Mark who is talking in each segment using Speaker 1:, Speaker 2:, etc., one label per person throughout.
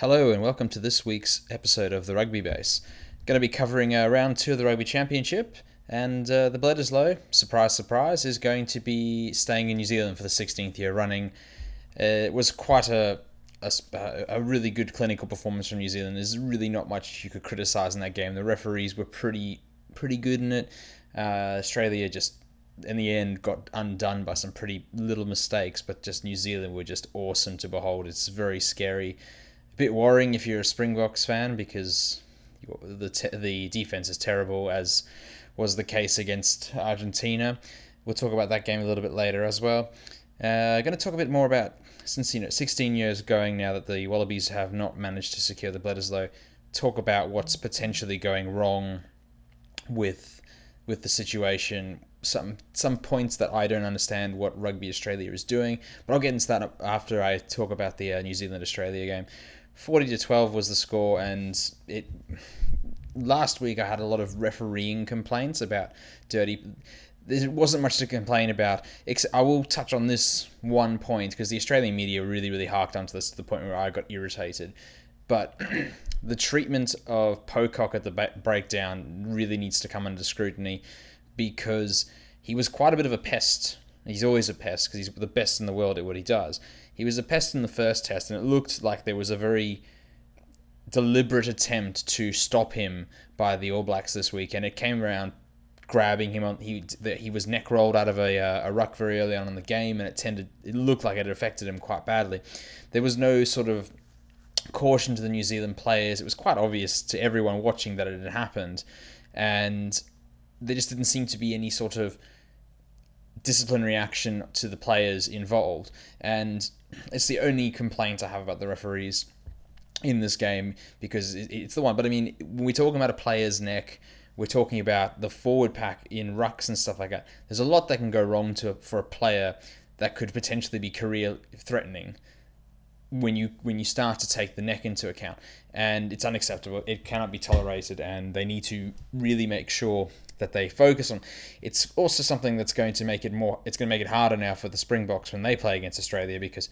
Speaker 1: Hello and welcome to this week's episode of the Rugby Base. Going to be covering uh, round two of the Rugby Championship, and uh, the Bledisloe, surprise, surprise, is going to be staying in New Zealand for the 16th year running. Uh, it was quite a, a, a really good clinical performance from New Zealand. There's really not much you could criticise in that game. The referees were pretty pretty good in it. Uh, Australia just in the end got undone by some pretty little mistakes, but just New Zealand were just awesome to behold. It's very scary, bit worrying if you're a Springboks fan because the te- the defense is terrible, as was the case against Argentina. We'll talk about that game a little bit later as well. Uh, going to talk a bit more about since you know 16 years going now that the Wallabies have not managed to secure the Bledisloe. Talk about what's potentially going wrong with with the situation. Some some points that I don't understand what Rugby Australia is doing, but I'll get into that after I talk about the uh, New Zealand Australia game. Forty to twelve was the score, and it. Last week I had a lot of refereeing complaints about dirty. There wasn't much to complain about. I will touch on this one point because the Australian media really, really harked onto this to the point where I got irritated. But the treatment of Pocock at the breakdown really needs to come under scrutiny because he was quite a bit of a pest. He's always a pest because he's the best in the world at what he does. He was a pest in the first test, and it looked like there was a very deliberate attempt to stop him by the All Blacks this week, and it came around grabbing him on he that he was neck rolled out of a, uh, a ruck very early on in the game and it tended it looked like it affected him quite badly there was no sort of caution to the New Zealand players. It was quite obvious to everyone watching that it had happened, and there just didn't seem to be any sort of disciplinary action to the players involved. And it's the only complaint I have about the referees in this game because it's the one. But I mean, when we're talking about a player's neck, we're talking about the forward pack in rucks and stuff like that. There's a lot that can go wrong to for a player that could potentially be career threatening when you when you start to take the neck into account and it's unacceptable it cannot be tolerated and they need to really make sure that they focus on it's also something that's going to make it more it's going to make it harder now for the springboks when they play against australia because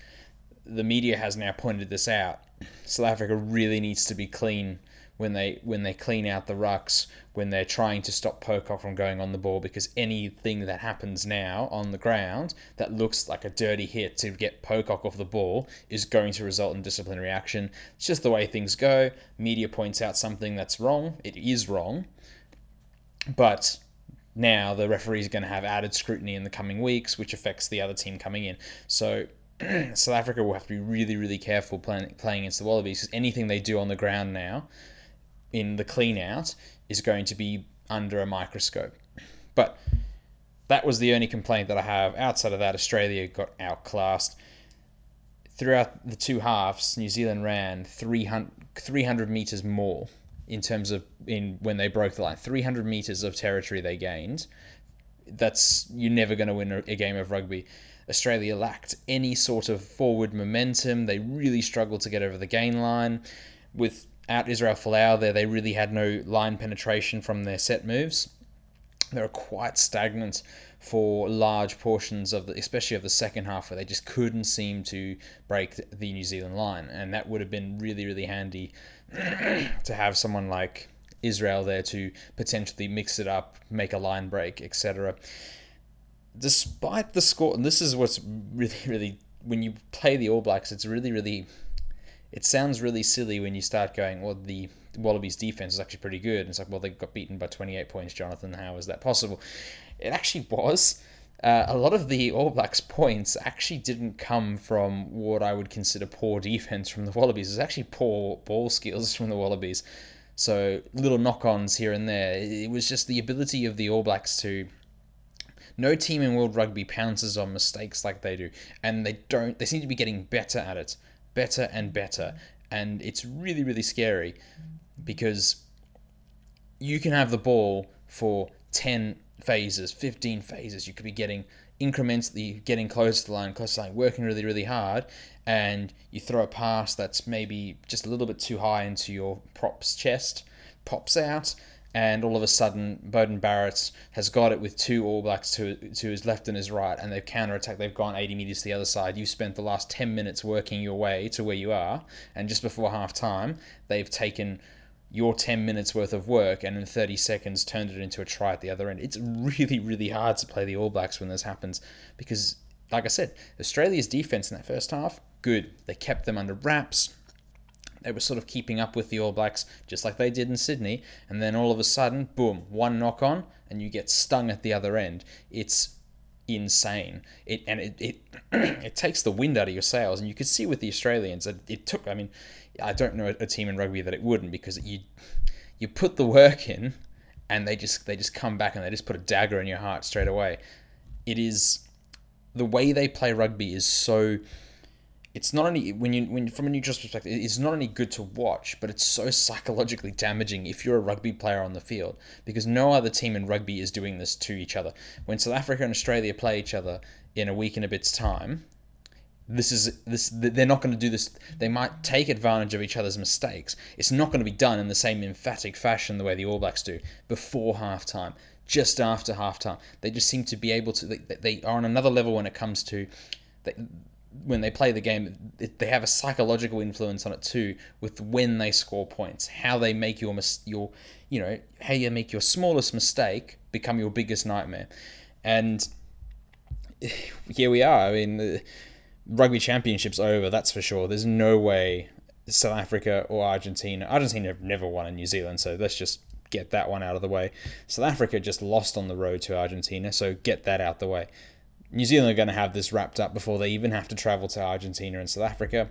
Speaker 1: the media has now pointed this out south africa really needs to be clean when they when they clean out the rucks, when they're trying to stop Pocock from going on the ball, because anything that happens now on the ground that looks like a dirty hit to get Pocock off the ball is going to result in disciplinary action. It's just the way things go. Media points out something that's wrong. It is wrong, but now the referee is going to have added scrutiny in the coming weeks, which affects the other team coming in. So South Africa will have to be really, really careful playing, playing against the Wallabies because anything they do on the ground now in the clean out is going to be under a microscope. But that was the only complaint that I have. Outside of that, Australia got outclassed. Throughout the two halves, New Zealand ran 300, 300 meters more in terms of in when they broke the line. 300 meters of territory they gained. That's you're never going to win a game of rugby. Australia lacked any sort of forward momentum. They really struggled to get over the gain line. without Israel Folau there, they really had no line penetration from their set moves. They were quite stagnant for large portions of the, especially of the second half, where they just couldn't seem to break the New Zealand line, and that would have been really, really handy to have someone like Israel there to potentially mix it up, make a line break, etc. Despite the score, and this is what's really, really when you play the All Blacks, it's really, really it sounds really silly when you start going, well, the Wallabies defense is actually pretty good. And it's like, well, they got beaten by 28 points, Jonathan. How is that possible? It actually was. Uh, a lot of the All Blacks points actually didn't come from what I would consider poor defense from the Wallabies. It's actually poor ball skills from the Wallabies. So little knock-ons here and there. It was just the ability of the All Blacks to. No team in World Rugby pounces on mistakes like they do, and they don't. They seem to be getting better at it better and better. And it's really, really scary because you can have the ball for 10 phases, 15 phases. You could be getting incrementally getting close to the line, close to the line, working really, really hard, and you throw a pass that's maybe just a little bit too high into your prop's chest, pops out, and all of a sudden Beauden Barrett has got it with two All Blacks to, to his left and his right, and they've counter-attacked. They've gone 80 metres to the other side. You've spent the last 10 minutes working your way to where you are, and just before half time, they've taken your 10 minutes worth of work and in 30 seconds turned it into a try at the other end. It's really, really hard to play the All Blacks when this happens because, like I said, Australia's defence in that first half, good. They kept them under wraps they were sort of keeping up with the All Blacks just like they did in Sydney, and then all of a sudden, boom, one knock on, and you get stung at the other end. It's insane. It and it it, it takes the wind out of your sails, and you could see with the Australians that it took. I mean, I don't know a team in rugby that it wouldn't because you you put the work in, and they just they just come back and they just put a dagger in your heart straight away. It is the way they play rugby is so it's not only when you when from a neutral perspective, it's not only good to watch, but it's so psychologically damaging if you're a rugby player on the field because no other team in rugby is doing this to each other. When South Africa and Australia play each other in a week and a bit's time, this is this they're not going to do this. They might take advantage of each other's mistakes. It's not going to be done in the same emphatic fashion the way the All Blacks do before halftime, just after halftime. They just seem to be able to. They, they are on another level when it comes to. They, when they play the game, they have a psychological influence on it too, with when they score points, how they make your your you know how you make your smallest mistake become your biggest nightmare, and here we are. I mean, the rugby championship's over. That's for sure. There's no way South Africa or Argentina. Argentina have never won in New Zealand, so let's just get that one out of the way. South Africa just lost on the road to Argentina, so get that out the way. New Zealand are going to have this wrapped up before they even have to travel to Argentina and South Africa.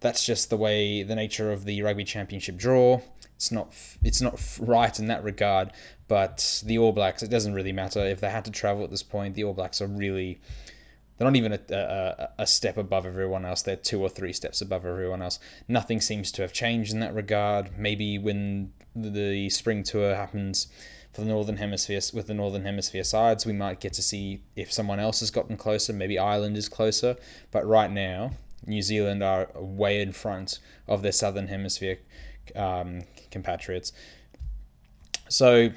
Speaker 1: That's just the way the nature of the rugby championship draw. It's not it's not right in that regard, but the All Blacks it doesn't really matter if they had to travel at this point. The All Blacks are really they're not even a, a, a, step above everyone else. They're two or three steps above everyone else. Nothing seems to have changed in that regard. Maybe when the spring tour happens, for the northern hemisphere with the northern hemisphere sides we might get to see if someone else has gotten closer maybe ireland is closer. But right now new zealand are way in front of their southern hemisphere um, compatriots. So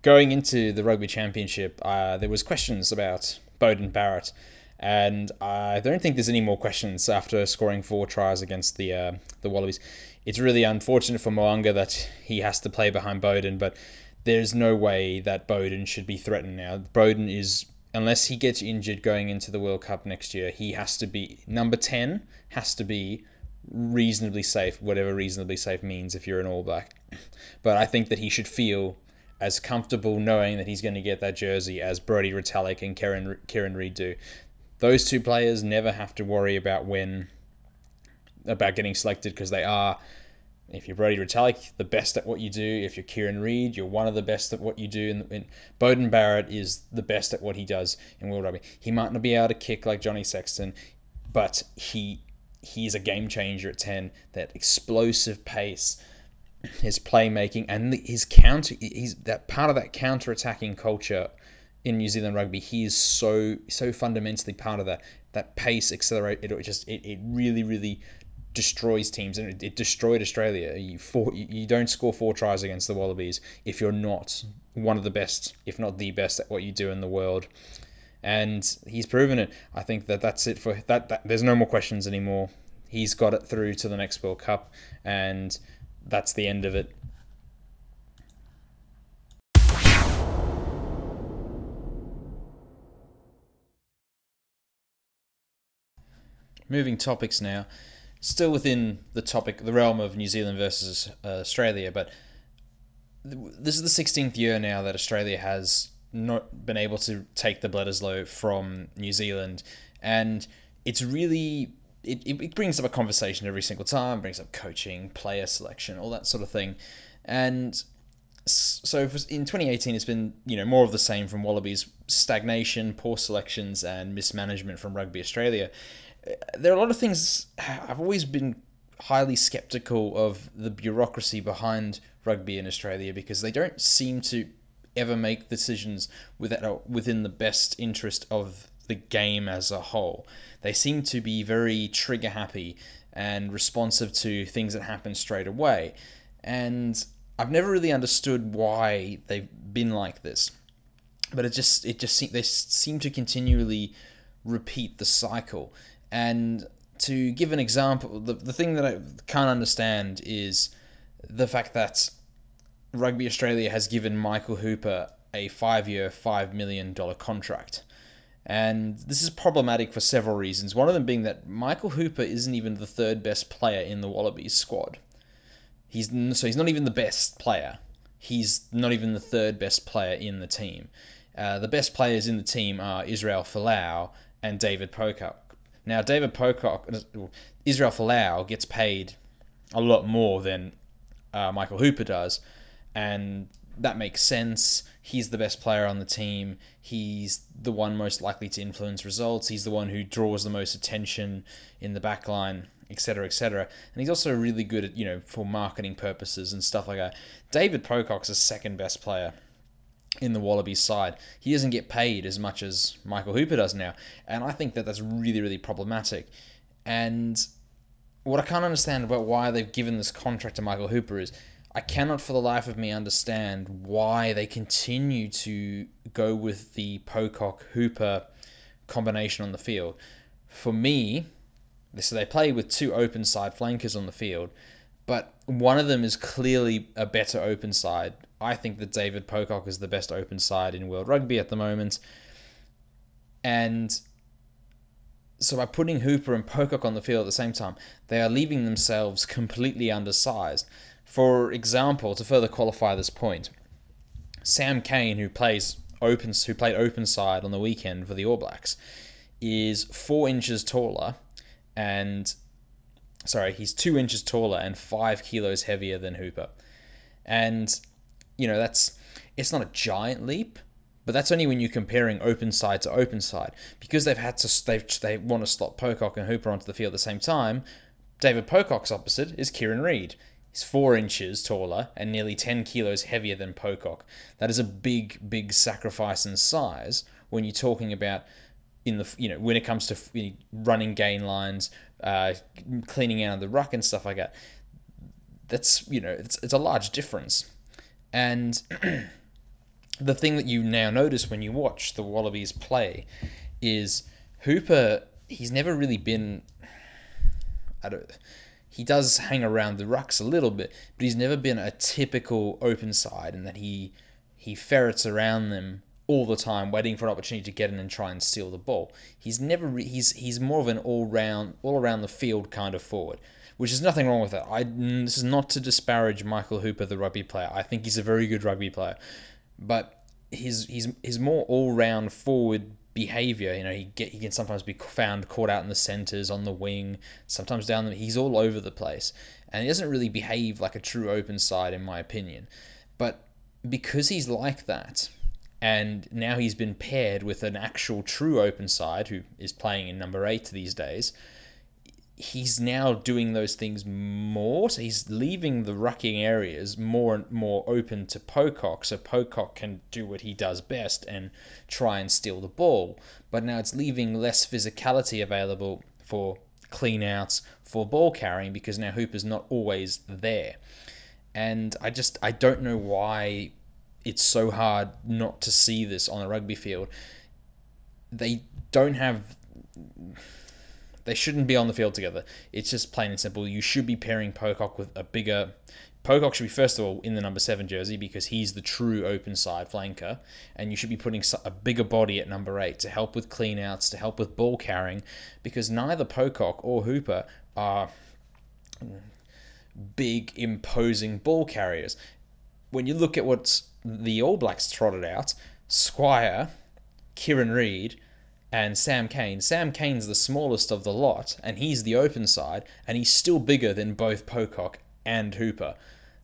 Speaker 1: going into the rugby championship uh, there was questions about Beauden barrett. And I don't think there's any more questions after scoring four tries against the uh, the Wallabies. It's really unfortunate for Mo'unga that he has to play behind Beauden, but there's no way that Beauden should be threatened now. Beauden is unless he gets injured going into the World Cup next year, he has to be number 10 has to be reasonably safe, whatever reasonably safe means if you're an All Black. But I think that he should feel as comfortable knowing that he's going to get that jersey as Brodie Retallick and Kieran, Kieran Read do. Those two players never have to worry about when about getting selected because they are if you're Brodie Retallick, the best at what you do. If you're Kieran Read, you're one of the best at what you do. And, and Beauden Barrett is the best at what he does in World Rugby. He might not be able to kick like Johnny Sexton, but he he's a game changer at 10. That explosive pace, his playmaking, and his counter, he's that part of that counter attacking culture in New Zealand rugby. He is so so fundamentally part of that. That pace accelerate it just it, it really really destroys teams and it, destroyed Australia. You four, you don't score four tries against the Wallabies if you're not one of the best, if not the best at what you do in the world. And he's proven it. I think that that's it for that, that there's no more questions anymore. He's got it through to the next World Cup and that's the end of it. Moving topics now still within the topic, the realm of New Zealand versus uh, Australia, but this is the 16th year now that Australia has not been able to take the Bledisloe from New Zealand, and it's really it, it brings up a conversation every single time, brings up coaching, player selection, all that sort of thing, and so in 2018 it's been you know more of the same from Wallabies stagnation, poor selections, and mismanagement from Rugby Australia, there are a lot of things I've always been highly skeptical of the bureaucracy behind rugby in Australia because they don't seem to ever make decisions without within the best interest of the game as a whole. They seem to be very trigger happy and responsive to things that happen straight away. And I've never really understood why they've been like this, but it just it just they seem to continually repeat the cycle. And to give an example, the, the thing that I can't understand is the fact that Rugby Australia has given Michael Hooper a five year, $5 million contract. And this is problematic for several reasons. One of them being that Michael Hooper isn't even the third best player in the Wallabies squad. He's so he's not even the best player. He's not even the third best player in the team. Uh, the best players in the team are Israel Folau and David Pocock. Now, David Pocock, Israel Folau gets paid a lot more than uh, Michael Hooper does, and that makes sense. He's the best player on the team. He's the one most likely to influence results. He's the one who draws the most attention in the back line, etc., etc. And he's also really good at, you know, for marketing purposes and stuff like that. David Pocock's the second best player in the Wallabies side. He doesn't get paid as much as Michael Hooper does now. And I think that that's really, really problematic. And what I can't understand about why they've given this contract to Michael Hooper is I cannot for the life of me understand why they continue to go with the Pocock Hooper combination on the field. For me, so they play with two open side flankers on the field, but one of them is clearly a better open side. I think that David Pocock is the best open side in world rugby at the moment. And so by putting Hooper and Pocock on the field at the same time, they are leaving themselves completely undersized. For example, to further qualify this point, Sam Cane, who plays open, who played open side on the weekend for the All Blacks, is four inches taller, and sorry, he's two inches taller and five kilos heavier than Hooper, and you know that's it's not a giant leap, but that's only when you're comparing open side to open side because they've had to they they want to slot Pocock and Hooper onto the field at the same time. David Pocock's opposite is Kieran Read. He's four inches taller and nearly 10 kilos heavier than Pocock. That is a big, big sacrifice in size when you're talking about in the you know when it comes to running gain lines, uh, cleaning out of the ruck and stuff like that. That's you know it's it's a large difference, and the thing that you now notice when you watch the Wallabies play is Hooper. He's never really been. I don't he does hang around the rucks a little bit, but he's never been a typical open side in that he he ferrets around them all the time, waiting for an opportunity to get in and try and steal the ball. He's never re- he's he's more of an all round all around the field kind of forward, which is nothing wrong with that. I this is not to disparage Michael Hooper, the rugby player. I think he's a very good rugby player, but his he's he's more all round forward behavior. You know, he get he can sometimes be found caught out in the centers, on the wing, sometimes down the. He's all over the place, and he doesn't really behave like a true open side, in my opinion. But because he's like that, and now he's been paired with an actual true open side who is playing in number eight these days he's now doing those things more. So he's leaving the rucking areas more and more open to Pocock, so Pocock can do what he does best and try and steal the ball. But now it's leaving less physicality available for clean outs, for ball carrying, because now Hooper's not always there. And I just I don't know why it's so hard not to see this on a rugby field. They don't have they shouldn't be on the field together. It's just plain and simple. You should be pairing Pocock with a bigger. Pocock should be first of all in the number seven jersey because he's the true open side flanker, and you should be putting a bigger body at number eight to help with cleanouts, to help with ball carrying, because neither Pocock or Hooper are big, imposing ball carriers. When you look at what the All Blacks trotted out, Squire, Kieran Read, and Sam Cane. Sam Cane's the smallest of the lot, and he's the open side, and he's still bigger than both Pocock and Hooper.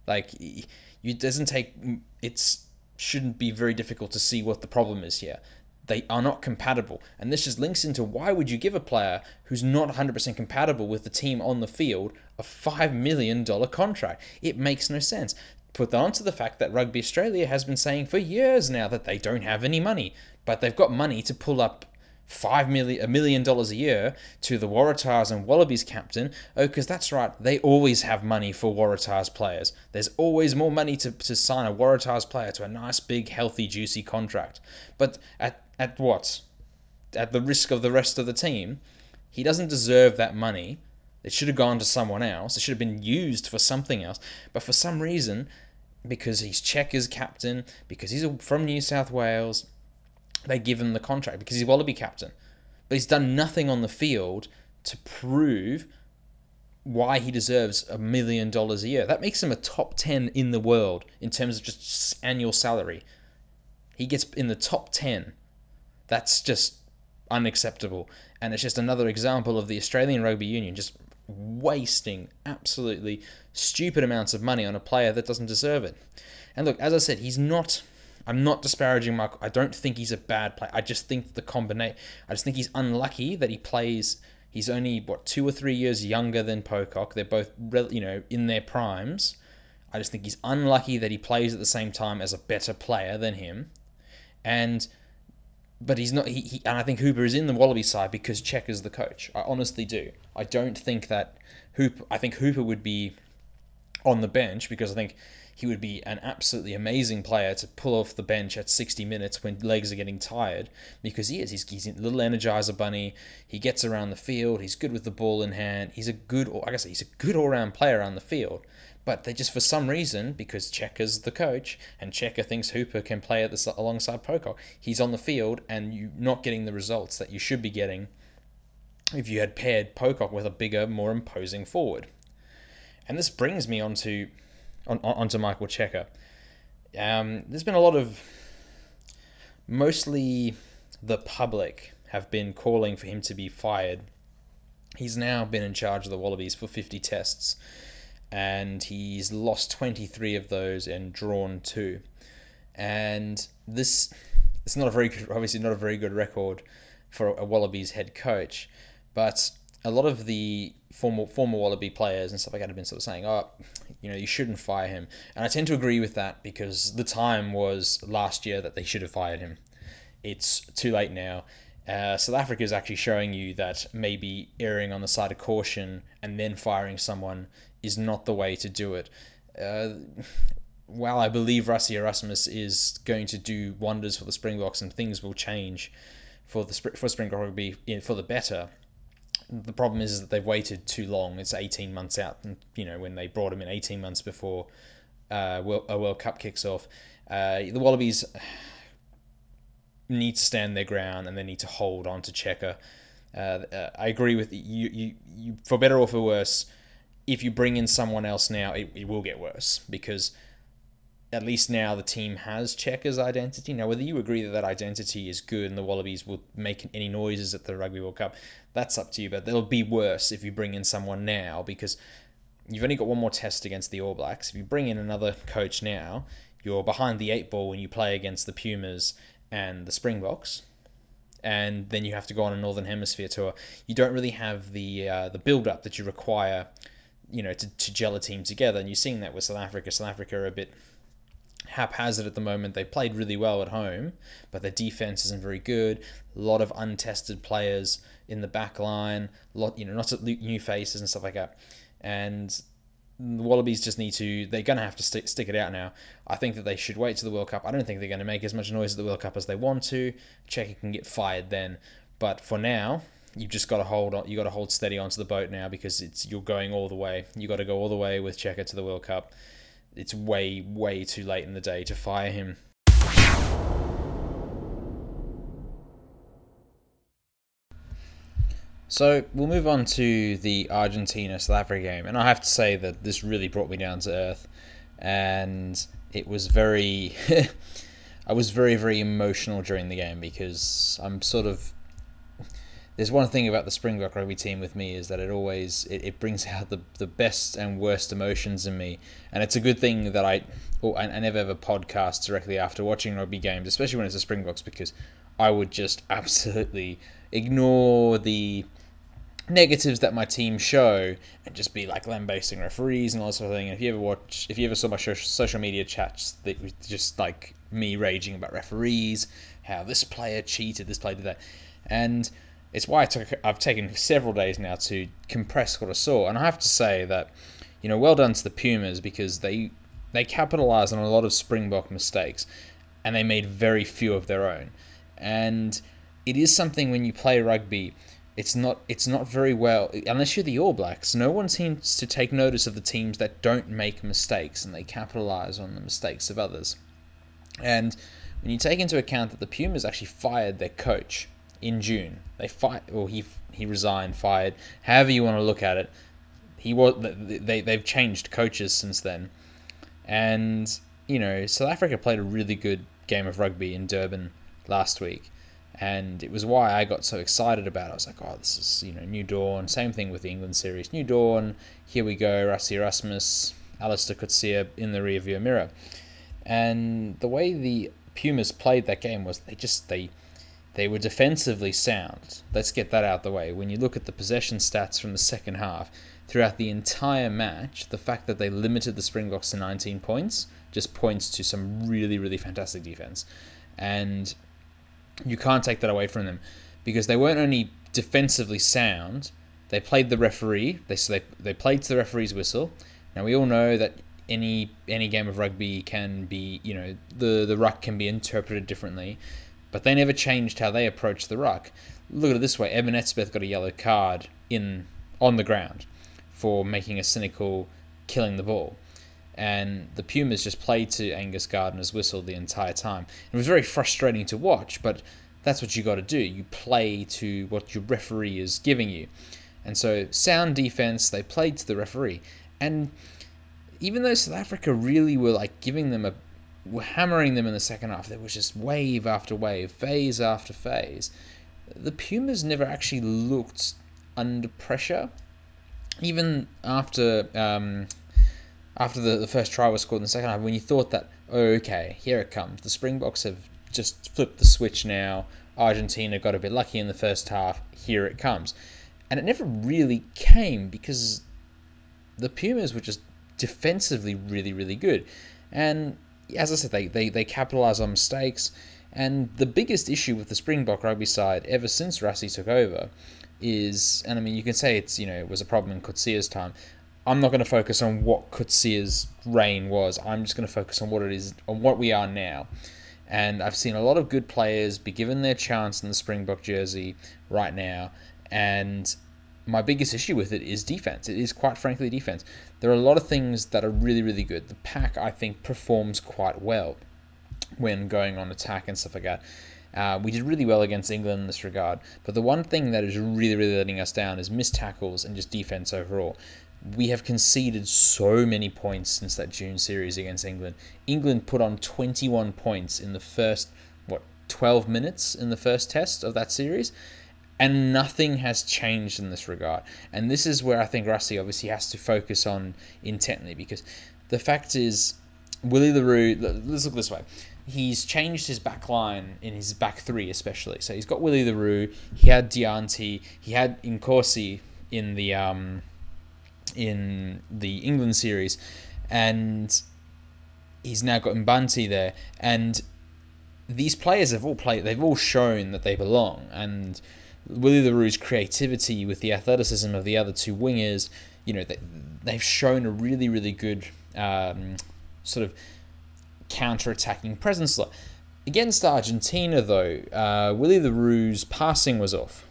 Speaker 1: Like, it doesn't take. It's shouldn't be very difficult to see what the problem is here. They are not compatible, and this just links into why would you give a player who's not 100% compatible with the team on the field a $5 million contract? It makes no sense. Put that onto the fact that Rugby Australia has been saying for years now that they don't have any money, but they've got money to pull up five million, a million dollars a year to the Waratahs and Wallabies captain. Oh, because that's right, they always have money for Waratahs players. There's always more money to, to sign a Waratahs player to a nice, big, healthy, juicy contract. But at, at what? At the risk of the rest of the team, he doesn't deserve that money. It should have gone to someone else. It should have been used for something else. But for some reason, because he's Cheika's captain, because he's from New South Wales, they give him the contract because he's Wallaby captain. But he's done nothing on the field to prove why he deserves a million dollars a year. That makes him a top 10 in the world in terms of just annual salary. He gets in the top 10. That's just unacceptable. And it's just another example of the Australian Rugby Union just wasting absolutely stupid amounts of money on a player that doesn't deserve it. And look, as I said, he's not I'm not disparaging Michael. I don't think he's a bad player. I just think the combination. I just think he's unlucky that he plays. He's only what two or three years younger than Pocock. They're both you know in their primes. I just think he's unlucky that he plays at the same time as a better player than him, and but he's not. He, he and I think Hooper is in the Wallaby side because Check is the coach. I honestly do. I don't think that Hooper. I think Hooper would be on the bench because I think he would be an absolutely amazing player to pull off the bench at 60 minutes when legs are getting tired because he is. He's, he's a little energizer bunny. He gets around the field. He's good with the ball in hand. He's a good, I guess he's a good all round player on the field. But they just, for some reason, because Cheika's the coach and Cheika thinks Hooper can play at this alongside Pocock, he's on the field and you're not getting the results that you should be getting if you had paired Pocock with a bigger, more imposing forward. And this brings me on to on, onto Michael Cheika. Um, there's been a lot of, mostly the public have been calling for him to be fired. He's now been in charge of the Wallabies for 50 tests, and he's lost 23 of those and drawn two. And this, it's not a very good, obviously not a very good record for a Wallabies head coach, but a lot of the former former Wallaby players and stuff like that have been sort of saying, "Oh, you know, you shouldn't fire him," and I tend to agree with that because the time was last year that they should have fired him. It's too late now. Uh, South Africa is actually showing you that maybe erring on the side of caution and then firing someone is not the way to do it. Uh, while I believe Rassie Erasmus is going to do wonders for the Springboks and things will change for the for Springbok rugby for the better, the problem is that they've waited too long. It's 18 months out, and you know when they brought him in 18 months before uh, a World Cup kicks off, uh, the Wallabies need to stand their ground and they need to hold on to Cheika. Uh, uh, I agree with you, you. You for better or for worse, if you bring in someone else now, it, it will get worse because at least now the team has Cheika's identity. Now, whether you agree that that identity is good and the Wallabies will make any noises at the Rugby World Cup, that's up to you. But it'll be worse if you bring in someone now because you've only got one more test against the All Blacks. If you bring in another coach now, you're behind the eight ball when you play against the Pumas and the Springboks. And then you have to go on a Northern Hemisphere tour. You don't really have the uh, the build up that you require, you know, to, to gel a team together. And you're seeing that with South Africa. South Africa are a bit haphazard at the moment. They played really well at home, but their defense isn't very good. A lot of untested players in the back line, lot you know, not new faces and stuff like that. And the Wallabies just need to. They're going to have to stick stick it out now. I think that they should wait to the World Cup. I don't think they're going to make as much noise at the World Cup as they want to. Cheika can get fired then, but for now. You've just got to hold on. You got to hold steady onto the boat now because it's you're going all the way. You got to go all the way with Cheika to the World Cup it's way, way too late in the day to fire him. So we'll move on to the Argentina South Africa game, and I have to say that this really brought me down to earth, and it was very, I was very very emotional during the game because I'm sort of there's one thing about the Springbok rugby team with me is that it always it, it brings out the, the best and worst emotions in me, and it's a good thing that I oh, I, I never ever podcast directly after watching rugby games, especially when it's the Springboks, because I would just absolutely ignore the negatives that my team show and just be like lambasting referees and all that sort of thing. And if you ever watch, if you ever saw my social media chats, that was just like me raging about referees, how this player cheated, this player did that And it's why I took, I've taken several days now to compress what I saw. And I have to say that, you know, well done to the Pumas because they they capitalized on a lot of Springbok mistakes and they made very few of their own. And it is something when you play rugby, it's not it's not very well unless you're the All Blacks. No one seems to take notice of the teams that don't make mistakes and they capitalize on the mistakes of others. And when you take into account that the Pumas actually fired their coach in June, they fight or he he resigned, fired, however you want to look at it. He was they they've changed coaches since then, and you know South Africa played a really good game of rugby in Durban last week and it was why I got so excited about it. I was like, oh, this is you know New Dawn. Same thing with the England series, New Dawn. Here we go, Rassie Erasmus, Allister Coetzee in the rearview mirror, and the way the Pumas played that game was they just they they were defensively sound. Let's get that out the way. When you look at the possession stats from the second half, throughout the entire match, the fact that they limited the Springboks to 19 points just points to some really, really fantastic defense. And you can't take that away from them because they weren't only defensively sound, they played the referee. They so they, they played to the referee's whistle. Now we all know that any any game of rugby can be you know the the ruck can be interpreted differently, but they never changed how they approached the ruck. Look at it this way: Eben Etzebeth got a yellow card in on the ground for making a cynical killing the ball. And the Pumas just played to Angus Gardner's whistle the entire time. It was very frustrating to watch, but that's what you got to do. You play to what your referee is giving you. And so, sound defense, they played to the referee. And even though South Africa really were like giving them a, were hammering them in the second half, there was just wave after wave, phase after phase. The Pumas never actually looked under pressure. Even after um, after the, the first try was scored in the second half, when you thought that, oh, okay, here it comes. The Springboks have just flipped the switch now. Argentina got a bit lucky in the first half. Here it comes. And it never really came because the Pumas were just defensively really, really good. And as I said, they, they, they capitalised on mistakes. And the biggest issue with the Springbok rugby side ever since Rassie took over is, and I mean, you can say it's, you know, it was a problem in Coetzee's time. I'm not going to focus on what Coetzee's reign was. I'm just going to focus on what it is, on what we are now. And I've seen a lot of good players be given their chance in the Springbok jersey right now. And my biggest issue with it is defense. It is quite frankly defense. There are a lot of things that are really, really good. The pack, I think, performs quite well when going on attack and stuff like that. Uh, we did really well against England in this regard, but the one thing that is really, really letting us down is missed tackles and just defense overall we have conceded so many points since that June series against England. England put on 21 points in the first, what, 12 minutes in the first test of that series. And nothing has changed in this regard. And this is where I think Rassie obviously has to focus on intently because the fact is, Willie le Roux, let's look this way. He's changed his back line in his back three, especially. So he's got Willie le Roux, he had Dyantyi, he had Nkosi in the um, in the England series, and he's now got Mbanti there, and these players have all played. They've all shown that they belong, and Willie le Roux's creativity with the athleticism of the other two wingers, you know, they, they've shown a really, really good um, sort of counter-attacking presence. Against Argentina, though, uh, Willie le Roux's passing was off.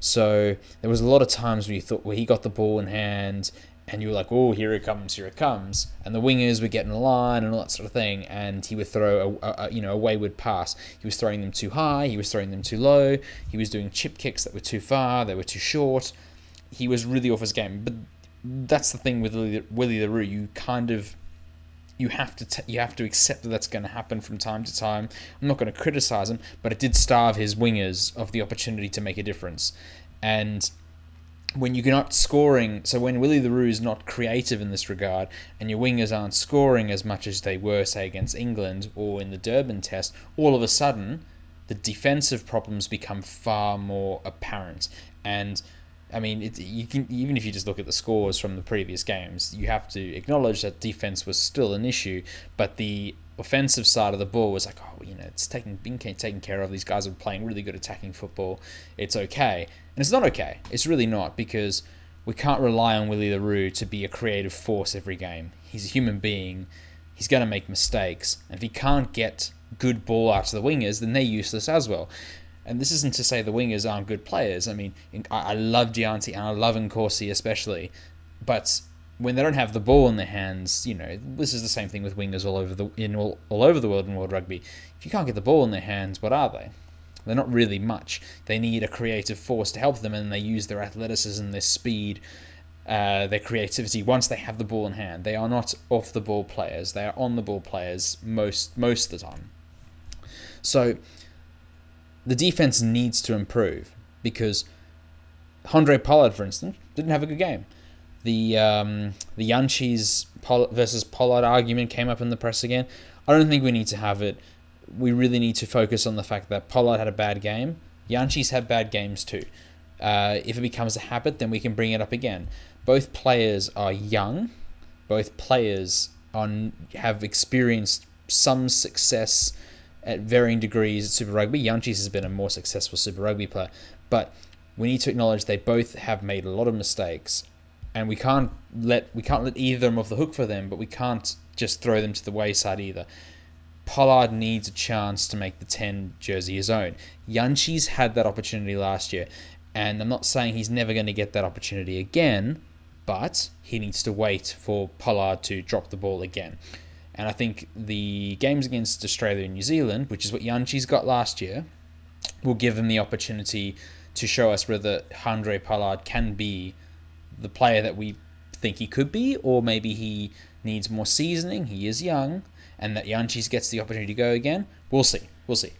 Speaker 1: So there was a lot of times where you thought, well, he got the ball in hand, and you were like, oh, here it comes, here it comes, and the wingers would get in line and all that sort of thing, and he would throw a, a, you know a wayward pass. He was throwing them too high, he was throwing them too low, he was doing chip kicks that were too far, they were too short. He was really off his game. But that's the thing with Willie, Roux. You kind of you have to t- you have to accept that that's going to happen from time to time. I'm not going to criticize him, but it did starve his wingers of the opportunity to make a difference. And when you're not scoring, so when Willie le Roux is not creative in this regard, and your wingers aren't scoring as much as they were, say, against England or in the Durban test, all of a sudden the defensive problems become far more apparent. And I mean, it, you can even if you just look at the scores from the previous games, you have to acknowledge that defense was still an issue, but the offensive side of the ball was like, oh, you know, it's taking being taken care of. These guys are playing really good attacking football. It's okay, and it's not okay. It's really not because we can't rely on Willie le Roux to be a creative force every game. He's a human being. He's going to make mistakes, and if he can't get good ball out to the wingers, then they're useless as well. And this isn't to say the wingers aren't good players. I mean, I love Dyantyi and I love Nkosi especially, but when they don't have the ball in their hands, you know, this is the same thing with wingers all over the in all, all over the world in world rugby. If you can't get the ball in their hands, what are they? They're not really much. They need a creative force to help them, and they use their athleticism, their speed, uh, their creativity once they have the ball in hand. They are not off the ball players. They are on the ball players most most of the time. So the defense needs to improve because Handré Pollard, for instance, didn't have a good game the um, the Jantjies versus Pollard argument came up in the press again. I don't think we need to have it. We really need to focus on the fact that Pollard had a bad game. Jantjies had bad games too. Uh, if it becomes a habit, then we can bring it up again. Both players are young. Both players on have experienced some success at varying degrees at Super Rugby. Jantjies has been a more successful Super Rugby player, but we need to acknowledge they both have made a lot of mistakes and we can't let we can't let either of them off the hook for them, but we can't just throw them to the wayside either. Pollard needs a chance to make the 10 jersey his own. Jantjies had that opportunity last year, and I'm not saying he's never going to get that opportunity again, but he needs to wait for Pollard to drop the ball again. And I think the games against Australia and New Zealand, which is what Jantjies got last year, will give him the opportunity to show us whether Andre Pollard can be the player that we think he could be, or maybe he needs more seasoning. He is young, and that Jantjies gets the opportunity to go again. We'll see. We'll see.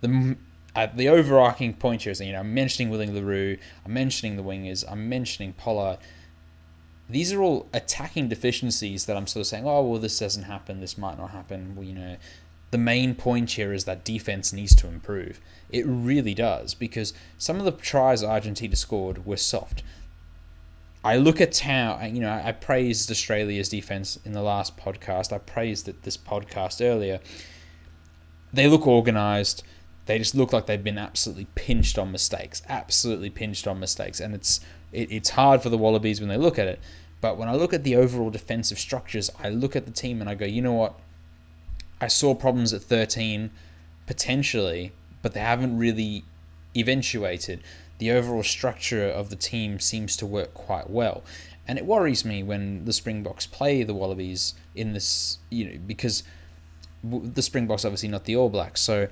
Speaker 1: The uh, the overarching point here is that, you know I'm mentioning Willie le I'm mentioning the wingers, I'm mentioning Pollard. These are all attacking deficiencies that I'm sort of saying, oh well, this doesn't happen, this might not happen. Well, you know, the main point here is that defense needs to improve. It really does because some of the tries Argentina scored were soft. I look at how you know I praised Australia's defense in the last podcast. I praised it this podcast earlier. They look organized. They just look like they've been absolutely pinched on mistakes, absolutely pinched on mistakes, and it's it, it's hard for the Wallabies when they look at it. But when I look at the overall defensive structures, I look at the team and I go, you know what? I saw problems at 13 potentially, but they haven't really eventuated the overall structure of the team seems to work quite well. And it worries me when the Springboks play the Wallabies in this, you know, because the Springboks obviously not the All Blacks, so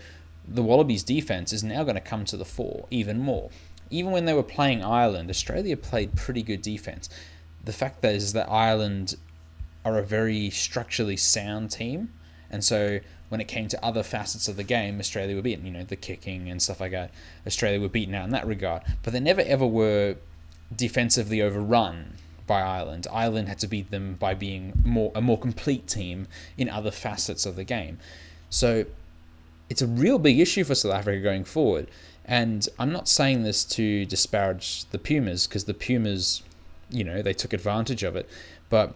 Speaker 1: the Wallabies defense is now going to come to the fore even more. Even when they were playing Ireland, Australia played pretty good defense. The fact is that Ireland are a very structurally sound team, and so when it came to other facets of the game, Australia were beaten. You know, the kicking and stuff like that. Australia were beaten out in that regard, but they never ever were defensively overrun by Ireland. Ireland had to beat them by being more a more complete team in other facets of the game. So it's a real big issue for South Africa going forward. And I'm not saying this to disparage the Pumas because the Pumas, you know, they took advantage of it, but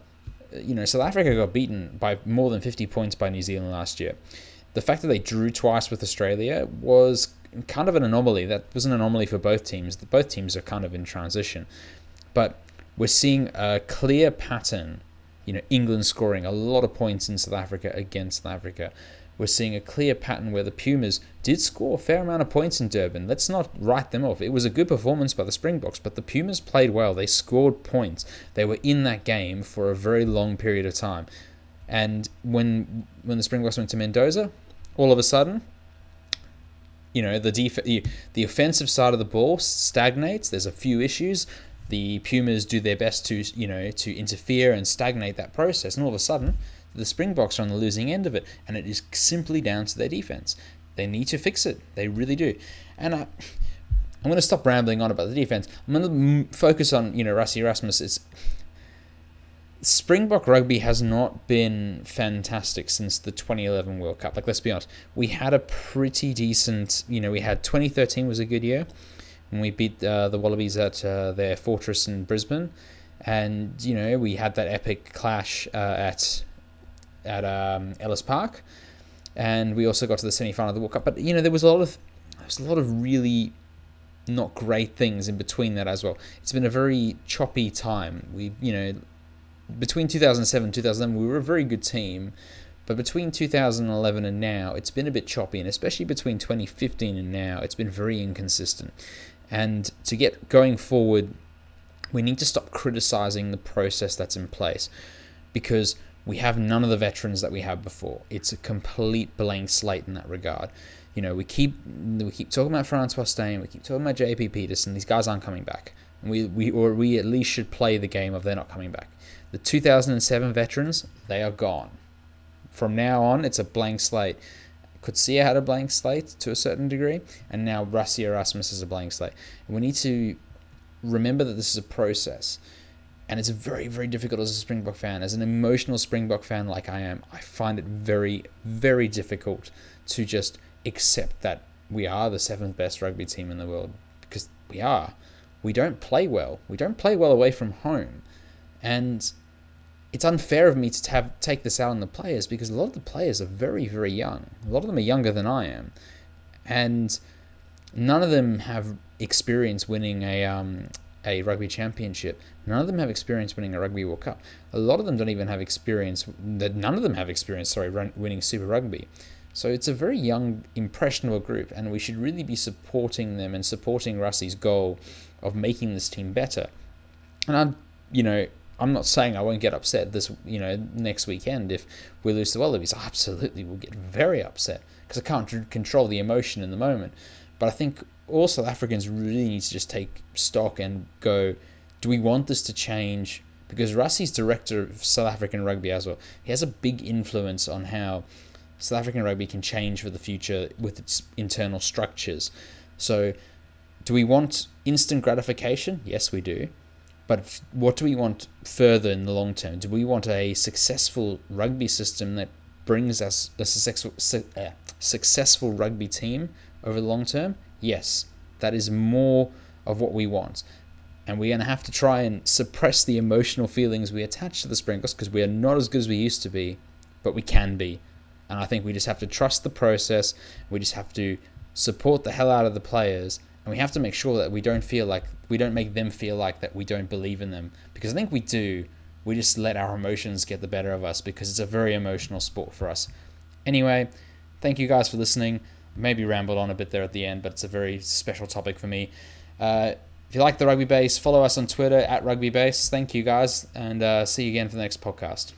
Speaker 1: you know, South Africa got beaten by more than 50 points by New Zealand last year. The fact that they drew twice with Australia was kind of an anomaly. That was an anomaly for both teams. Both teams are kind of in transition. But we're seeing a clear pattern. You know, England scoring a lot of points in South Africa against South Africa we're seeing a clear pattern where the Pumas did score a fair amount of points in Durban. Let's not write them off. It was a good performance by the Springboks, but the Pumas played well. They scored points. They were in that game for a very long period of time. And when when the Springboks went to Mendoza, all of a sudden, you know, the def- the offensive side of the ball stagnates. There's a few issues. The Pumas do their best to, you know, to interfere and stagnate that process, and all of a sudden, the Springboks are on the losing end of it, and it is simply down to their defense. They need to fix it. They really do. And I, I'm going to stop rambling on about the defense. I'm going to focus on you know Rassie Erasmus. It's Springbok rugby has not been fantastic since the 2011 World Cup. Like, let's be honest, we had a pretty decent, you know, we had 2013 was a good year when we beat uh, the Wallabies at uh, their fortress in Brisbane. And, you know, we had that epic clash uh, at at um, Ellis Park. and we also got to the semi final of the World Cup. But you know, there was a lot of there was a lot of really not great things in between that as well. It's been a very choppy time. We, you know, between 2007 and 2011, we were a very good team, but between 2011 and now, it's been a bit choppy, and especially between 2015 and now, it's been very inconsistent. And to get going forward, we need to stop criticizing the process that's in place because we have none of the veterans that we had before. It's a complete blank slate in that regard. You know, we keep we keep talking about Francois Steyn, we keep talking about JP Pietersen. These guys aren't coming back. We, we or we at least should play the game of they're not coming back. The 2007 veterans, they are gone. From now on, it's a blank slate. Coetzee had a blank slate to a certain degree, and now Rassie Erasmus is a blank slate. And we need to remember that this is a process. And it's very, very difficult as a Springbok fan. As an emotional Springbok fan like I am, I find it very, very difficult to just accept that we are the seventh best rugby team in the world because we are. We don't play well. We don't play well away from home. And it's unfair of me to have take this out on the players because a lot of the players are very, very young. A lot of them are younger than I am. And none of them have experience winning a um, a rugby championship. None of them have experience winning a rugby World Cup. A lot of them don't even have experience. That none of them have experience. Sorry, run, winning Super Rugby. So it's a very young, impressionable group, and we should really be supporting them and supporting Rassie's goal of making this team better. And I'm, you know, I'm not saying I won't get upset this, you know, next weekend if we lose to Wallabies. I absolutely will get very upset because I can't control the emotion in the moment. But I think all South Africans really need to just take stock and go, do we want this to change? Because Rassie's director of South African rugby as well. He has a big influence on how South African rugby can change for the future with its internal structures. So, do we want instant gratification? Yes, we do. But what do we want further in the long term? Do we want a successful rugby system that brings us a successful, uh, successful rugby team over the long term? Yes, that is more of what we want. And we're going to have to try and suppress the emotional feelings we attach to the Springboks because we are not as good as we used to be, but we can be. And I think we just have to trust the process. We just have to support the hell out of the players and we have to make sure that we don't feel like we don't make them feel like that we don't believe in them because I think we do. We just let our emotions get the better of us because it's a very emotional sport for us. Anyway, thank you guys for listening. Maybe rambled on a bit there at the end, but it's a very special topic for me. Uh, if you like the rugby base, follow us on Twitter at rugby base. Thank you guys, and uh, see you again for the next podcast.